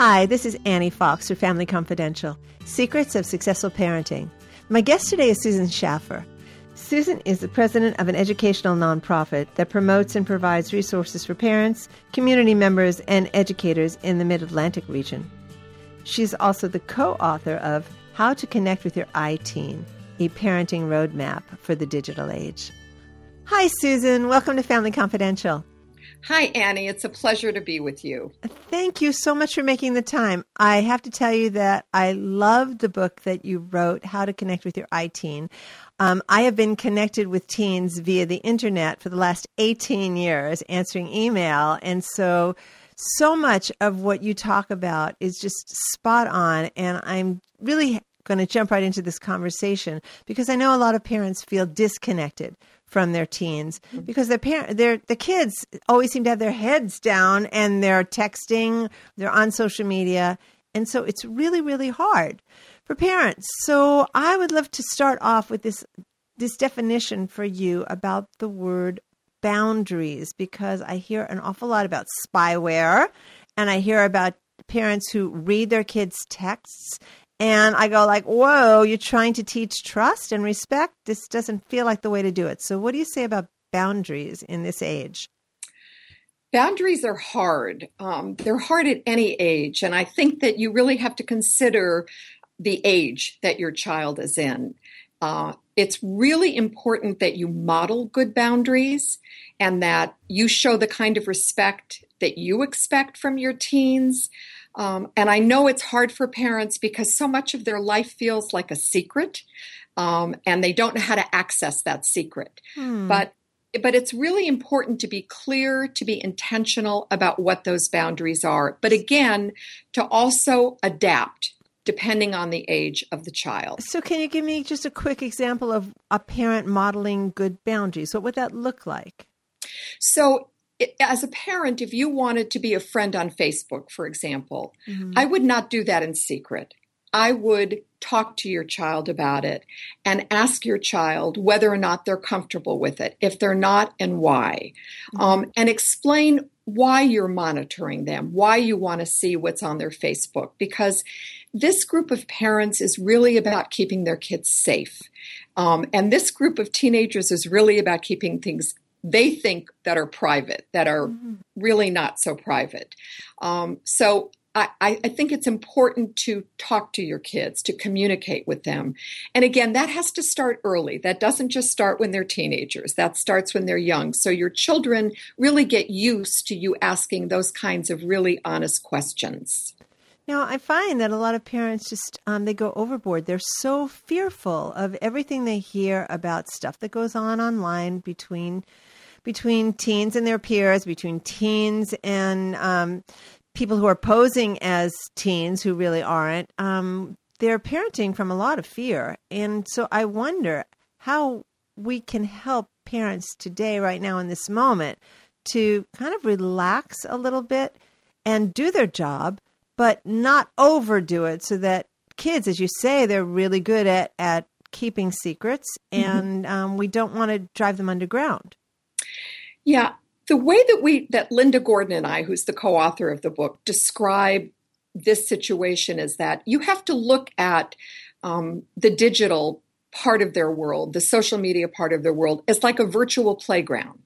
Hi, this is Annie Fox for Family Confidential Secrets of Successful Parenting. My guest today is Susan Schaffer. Susan is the president of an educational nonprofit that promotes and provides resources for parents, community members, and educators in the Mid Atlantic region. She's also the co author of How to Connect with Your iTeen, a parenting roadmap for the digital age. Hi, Susan. Welcome to Family Confidential. Hi, Annie. It's a pleasure to be with you. Thank you so much for making the time. I have to tell you that I love the book that you wrote, How to Connect with Your iTeen. Um, I have been connected with teens via the internet for the last 18 years, answering email. And so, so much of what you talk about is just spot on. And I'm really going to jump right into this conversation because I know a lot of parents feel disconnected from their teens mm-hmm. because their parent their the kids always seem to have their heads down and they're texting, they're on social media, and so it's really really hard for parents. So I would love to start off with this this definition for you about the word boundaries because I hear an awful lot about spyware and I hear about parents who read their kids' texts and I go like, "Whoa, you're trying to teach trust and respect? This doesn't feel like the way to do it." So what do you say about boundaries in this age? Boundaries are hard. Um, they're hard at any age, and I think that you really have to consider the age that your child is in. Uh, it's really important that you model good boundaries and that you show the kind of respect that you expect from your teens. Um, and I know it's hard for parents because so much of their life feels like a secret, um, and they don't know how to access that secret. Hmm. But but it's really important to be clear, to be intentional about what those boundaries are. But again, to also adapt depending on the age of the child. So, can you give me just a quick example of a parent modeling good boundaries? What would that look like? So, as a parent, if you wanted to be a friend on Facebook, for example, mm-hmm. I would not do that in secret. I would talk to your child about it and ask your child whether or not they're comfortable with it, if they're not, and why, mm-hmm. um, and explain why you're monitoring them, why you want to see what's on their Facebook, because this group of parents is really about keeping their kids safe. Um, and this group of teenagers is really about keeping things they think that are private, that are mm-hmm. really not so private. Um, so I, I, think it's important to talk to your kids, to communicate with them. And again, that has to start early. That doesn't just start when they're teenagers, that starts when they're young. So your children really get used to you asking those kinds of really honest questions. Now, I find that a lot of parents just um, they go overboard. They're so fearful of everything they hear about stuff that goes on online between between teens and their peers, between teens and um, people who are posing as teens who really aren't. Um, they're parenting from a lot of fear. And so I wonder how we can help parents today, right now, in this moment, to kind of relax a little bit and do their job, but not overdo it so that kids, as you say, they're really good at, at keeping secrets mm-hmm. and um, we don't want to drive them underground. Yeah, the way that we that Linda Gordon and I, who's the co-author of the book, describe this situation is that you have to look at um, the digital part of their world, the social media part of their world, as like a virtual playground,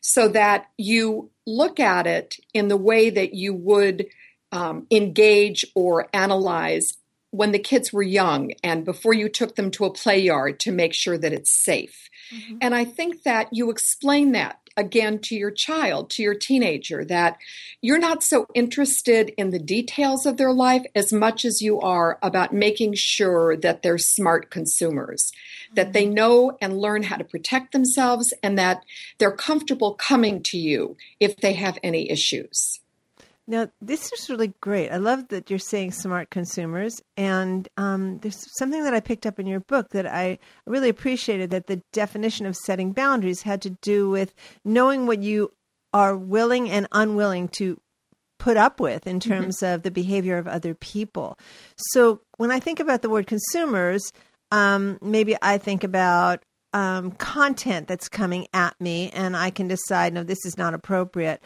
so that you look at it in the way that you would um, engage or analyze when the kids were young and before you took them to a play yard to make sure that it's safe. Mm-hmm. And I think that you explain that again to your child, to your teenager, that you're not so interested in the details of their life as much as you are about making sure that they're smart consumers, mm-hmm. that they mm-hmm. know and learn how to protect themselves, and that they're comfortable coming to you if they have any issues. Now, this is really great. I love that you're saying smart consumers. And um, there's something that I picked up in your book that I really appreciated that the definition of setting boundaries had to do with knowing what you are willing and unwilling to put up with in mm-hmm. terms mm-hmm. of the behavior of other people. So when I think about the word consumers, um, maybe I think about um, content that's coming at me and I can decide, no, this is not appropriate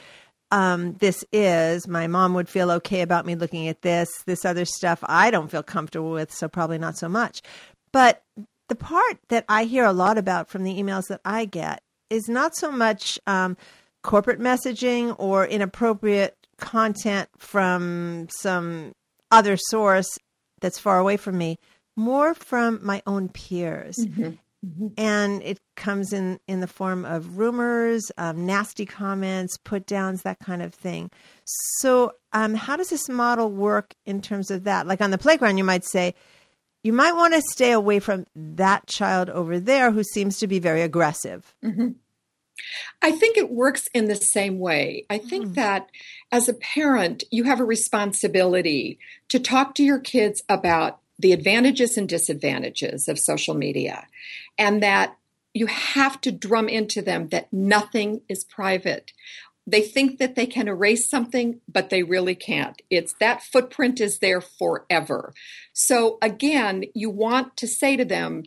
um, this is. My mom would feel okay about me looking at this. This other stuff I don't feel comfortable with, so probably not so much. But the part that I hear a lot about from the emails that I get is not so much um, corporate messaging or inappropriate content from some other source that's far away from me, more from my own peers. Mm-hmm. Mm-hmm. And it comes in, in the form of rumors, um, nasty comments, put downs, that kind of thing. So, um, how does this model work in terms of that? Like on the playground, you might say, you might want to stay away from that child over there who seems to be very aggressive. Mm-hmm. I think it works in the same way. I think mm. that as a parent, you have a responsibility to talk to your kids about the advantages and disadvantages of social media and that you have to drum into them that nothing is private. They think that they can erase something, but they really can't. It's that footprint is there forever. So again, you want to say to them,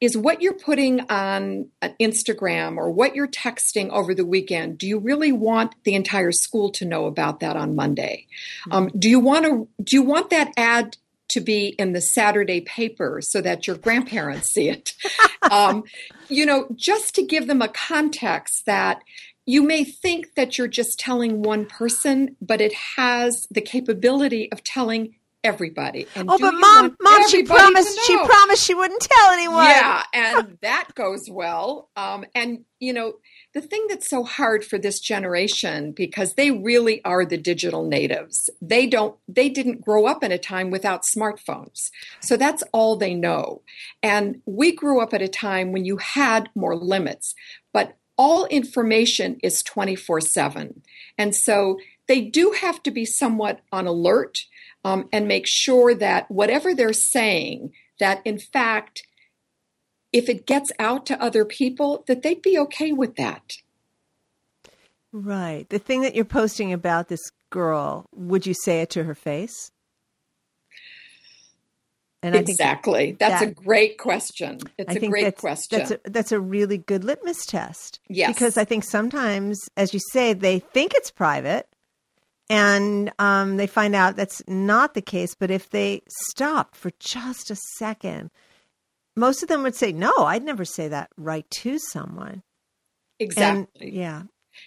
is what you're putting on Instagram or what you're texting over the weekend, do you really want the entire school to know about that on Monday? Mm-hmm. Um, do you want to do you want that ad to be in the Saturday paper so that your grandparents see it? um, you know, just to give them a context that you may think that you're just telling one person, but it has the capability of telling everybody. And oh, but mom, mom, she promised she promised she wouldn't tell anyone. Yeah, and that goes well. Um, and you know, the thing that's so hard for this generation because they really are the digital natives. They don't they didn't grow up in a time without smartphones. So that's all they know. And we grew up at a time when you had more limits, but all information is 24/7. And so they do have to be somewhat on alert um, and make sure that whatever they're saying, that in fact, if it gets out to other people, that they'd be okay with that. Right. The thing that you're posting about this girl, would you say it to her face? And exactly. that's that, a great question. It's a great that's, question. That's a, that's a really good litmus test. Yes. Because I think sometimes, as you say, they think it's private and um, they find out that's not the case. But if they stop for just a second, most of them would say, "No, I'd never say that right to someone." Exactly. And, yeah.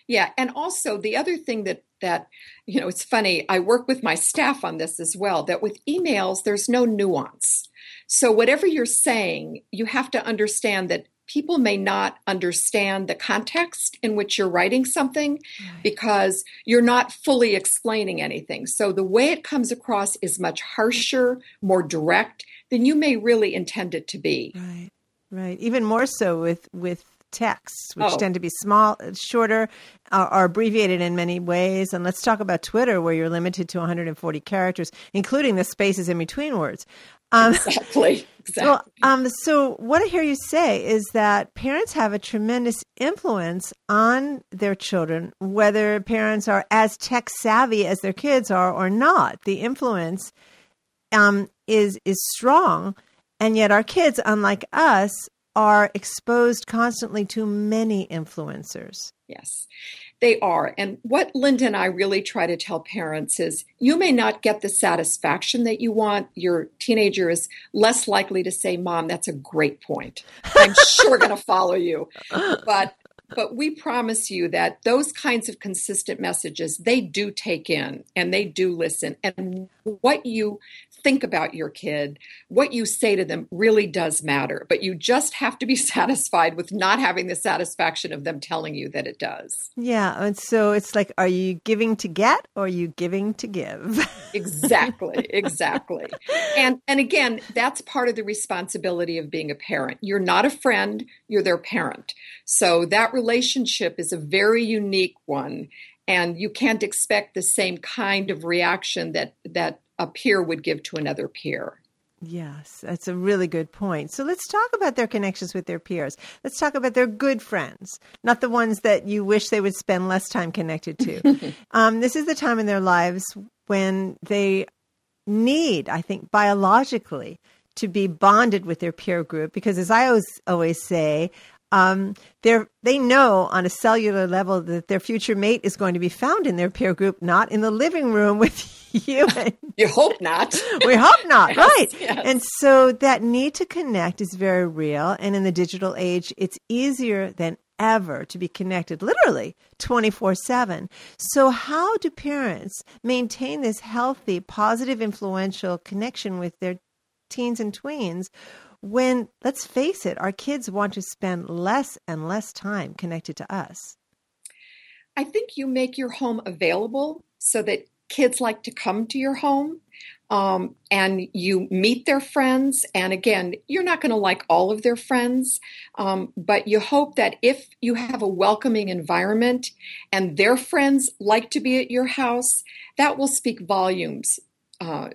Yeah, and also the other thing that that you know, it's funny. I work with my staff on this as well. That with emails, there's no nuance. So whatever you're saying, you have to understand that people may not understand the context in which you're writing something because you're not fully explaining anything. So the way it comes across is much harsher, more direct than you may really intend it to be. Right. Right. Even more so with with texts, which oh. tend to be small, shorter, are, are, abbreviated in many ways. And let's talk about Twitter, where you're limited to 140 characters, including the spaces in between words. Um, exactly. Exactly. Well, um, so what I hear you say is that parents have a tremendous influence on their children, whether parents are as tech savvy as their kids are or not. The influence um, is is strong, and yet our kids, unlike us, are exposed constantly to many influencers. Yes. They are. And what Linda and I really try to tell parents is you may not get the satisfaction that you want. Your teenager is less likely to say, Mom, that's a great point. I'm sure going to follow you. But but we promise you that those kinds of consistent messages they do take in and they do listen and what you think about your kid, what you say to them really does matter. But you just have to be satisfied with not having the satisfaction of them telling you that it does. Yeah. And so it's like, are you giving to get or are you giving to give? exactly. Exactly. and and again, that's part of the responsibility of being a parent. You're not a friend, you're their parent. So that relationship is a very unique one and you can't expect the same kind of reaction that that a peer would give to another peer. Yes, that's a really good point. So let's talk about their connections with their peers. Let's talk about their good friends, not the ones that you wish they would spend less time connected to. um, this is the time in their lives when they need, I think, biologically to be bonded with their peer group because, as I always, always say, um, they're, they know on a cellular level that their future mate is going to be found in their peer group, not in the living room with you. And, you hope not. we hope not, Yes, right? yes. And so that need to connect is very real. And in the digital age, it's easier than ever to be connected literally 24 7. So, how do parents maintain this healthy, positive, influential connection with their teens and tweens when, let's face it, our kids want to spend less and less time connected to us? I think you make your home available so that kids like to come to your home um, and you meet their friends. And again, you're not going to like all of their friends, um, but you hope that if you have a welcoming environment and their friends like to be at your house, that will speak volumes uh,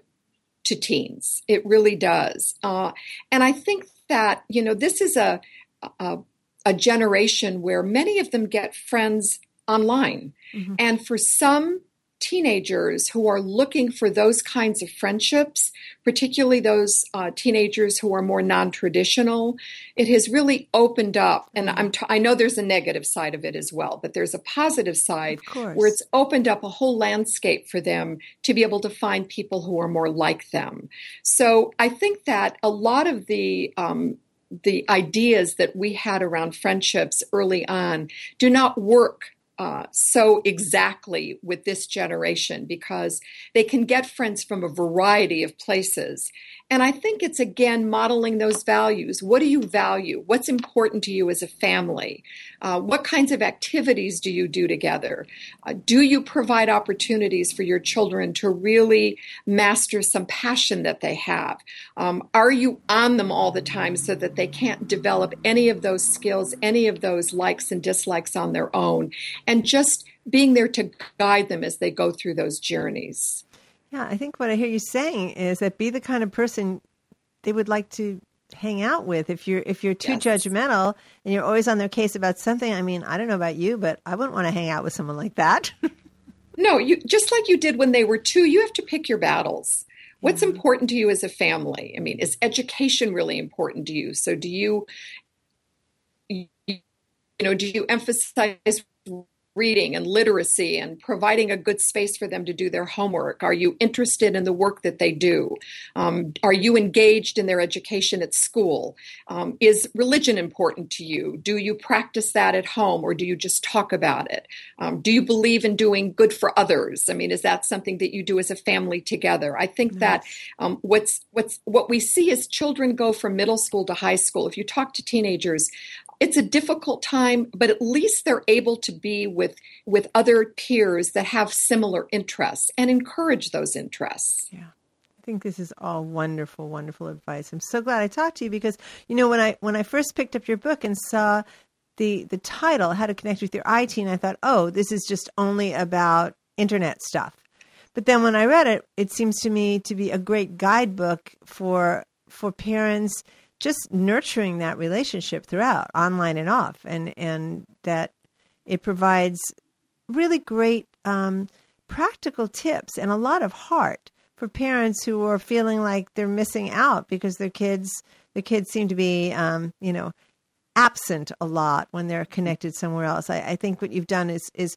to teens. It really does. Uh, and I think that, you know, this is a, a, a generation where many of them get friends online. Mhm. And for some teenagers who are looking for those kinds of friendships, particularly those uh, teenagers who are more non-traditional, it has really opened up. And I'm t- I know there's a negative side of it as well, but there's a positive side where it's opened up a whole landscape for them to be able to find people who are more like them. So I think that a lot of the um, the ideas that we had around friendships early on do not work uh, so exactly with this generation because they can get friends from a variety of places. And I think it's again modeling those values. What do you value? What's important to you as a family? Uh, what kinds of activities do you do together? Uh, do you provide opportunities for your children to really master some passion that they have? Um, are you on them all the time so that they can't develop any of those skills, any of those likes and dislikes on their own? And just being there to guide them as they go through those journeys. Yeah, I think what I hear you saying is that be the kind of person they would like to hang out with. If you're if you're too Yes. judgmental and you're always on their case about something, I mean, I don't know about you, but I wouldn't want to hang out with someone like that. No, you just like you did when they were two, you have to pick your battles. What's important to you as a family? I mean, is education really important to you? So do you you know, do you emphasize reading and literacy and providing a good space for them to do their homework? Are you interested in the work that they do? Um, are you engaged in their education at school? Um, is religion important to you? Do you practice that at home or do you just talk about it? Um, do you believe in doing good for others? I mean, is that something that you do as a family together? I think that um, what's what's what we see is children go from middle school to high school. If you talk to teenagers, it's a difficult time, but at least they're able to be with with other peers that have similar interests and encourage those interests. Yeah. I think this is all wonderful, wonderful advice. I'm so glad I talked to you because you know when I when I first picked up your book and saw the the title, How to Connect with Your iTeen, I thought, oh, this is just only about internet stuff. But then when I read it, it seems to me to be a great guidebook for for parents just nurturing that relationship throughout, online and off, and and that it provides really great um, practical tips and a lot of heart for parents who are feeling like they're missing out because their kids their kids seem to be um, you know absent a lot when they're connected somewhere else. I, I think what you've done is is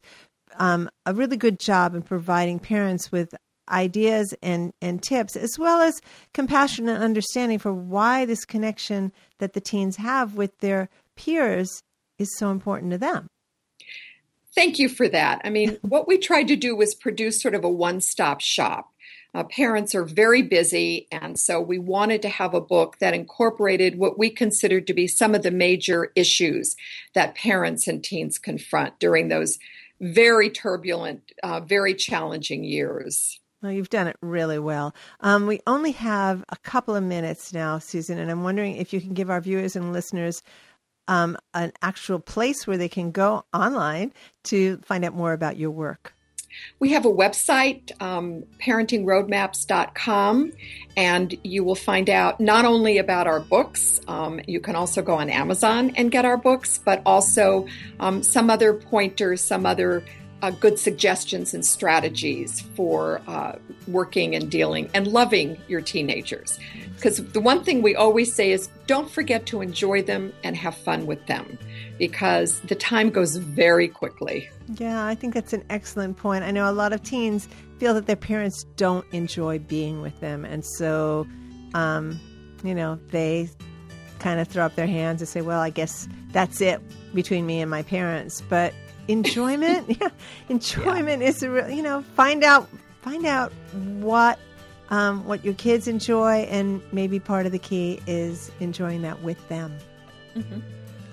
um, a really good job in providing parents with ideas and, and tips, as well as compassion and understanding for why this connection that the teens have with their peers is so important to them. Thank you for that. I mean, what we tried to do was produce sort of a one stop shop. Uh, parents are very busy, and so we wanted to have a book that incorporated what we considered to be some of the major issues that parents and teens confront during those very turbulent, uh, very challenging years. Well, you've done it really well. Um, we only have a couple of minutes now, Susan, and I'm wondering if you can give our viewers and listeners um, an actual place where they can go online to find out more about your work. We have a website, um, parentingroadmaps.com, and you will find out not only about our books, um, you can also go on Amazon and get our books, but also um, some other pointers, some other uh, good suggestions and strategies for uh, working and dealing and loving your teenagers. Because the one thing we always say is don't forget to enjoy them and have fun with them because the time goes very quickly. Yeah, I think that's an excellent point. I know a lot of teens feel that their parents don't enjoy being with them. And so, um, you know, they kind of throw up their hands and say, well, I guess that's it between me and my parents. But enjoyment, yeah, enjoyment yeah. is a real, you know, find out, find out what, um, what your kids enjoy. And maybe part of the key is enjoying that with them. Mm-hmm.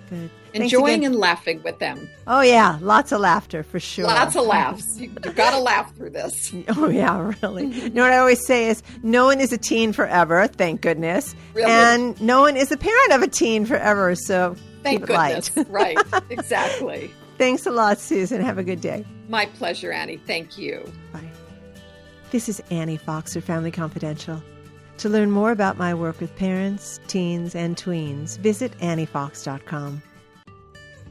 Good. Enjoying and laughing with them. Oh yeah, lots of laughter for sure. Lots of laughs. You, have got to laugh through this. Oh yeah, really. you know what I always say is, no one is a teen forever. Thank goodness. Really? And no one is a parent of a teen forever. So thank keep goodness. light. right. Exactly. Thanks a lot, Susan. Have a good day. My pleasure, Annie. Thank you. Bye. This is Annie Fox for Family Confidential. To learn more about my work with parents, teens, and tweens, visit anniefox.com.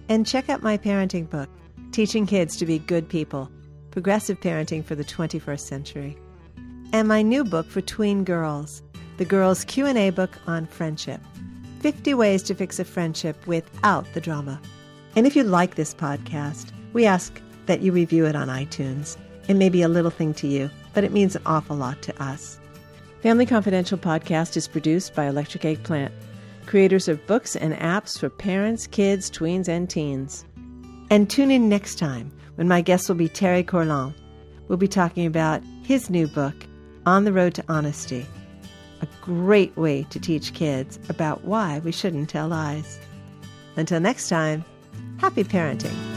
And check out my parenting book, Teaching Kids to Be Good People Progressive Parenting for the 21st Century. And my new book for tween girls, the Girls Q&A book on friendship. 50 ways to fix a friendship without the drama. And if you like this podcast, we ask that you review it on iTunes. It may be a little thing to you, but it means an awful lot to us. Family Confidential podcast is produced by Electric Eggplant, creators of books and apps for parents, kids, tweens, and teens. And tune in next time when my guest will be Terry Corlon. We'll be talking about his new book, On the Road to Honesty, a great way to teach kids about why we shouldn't tell lies. Until next time, happy parenting.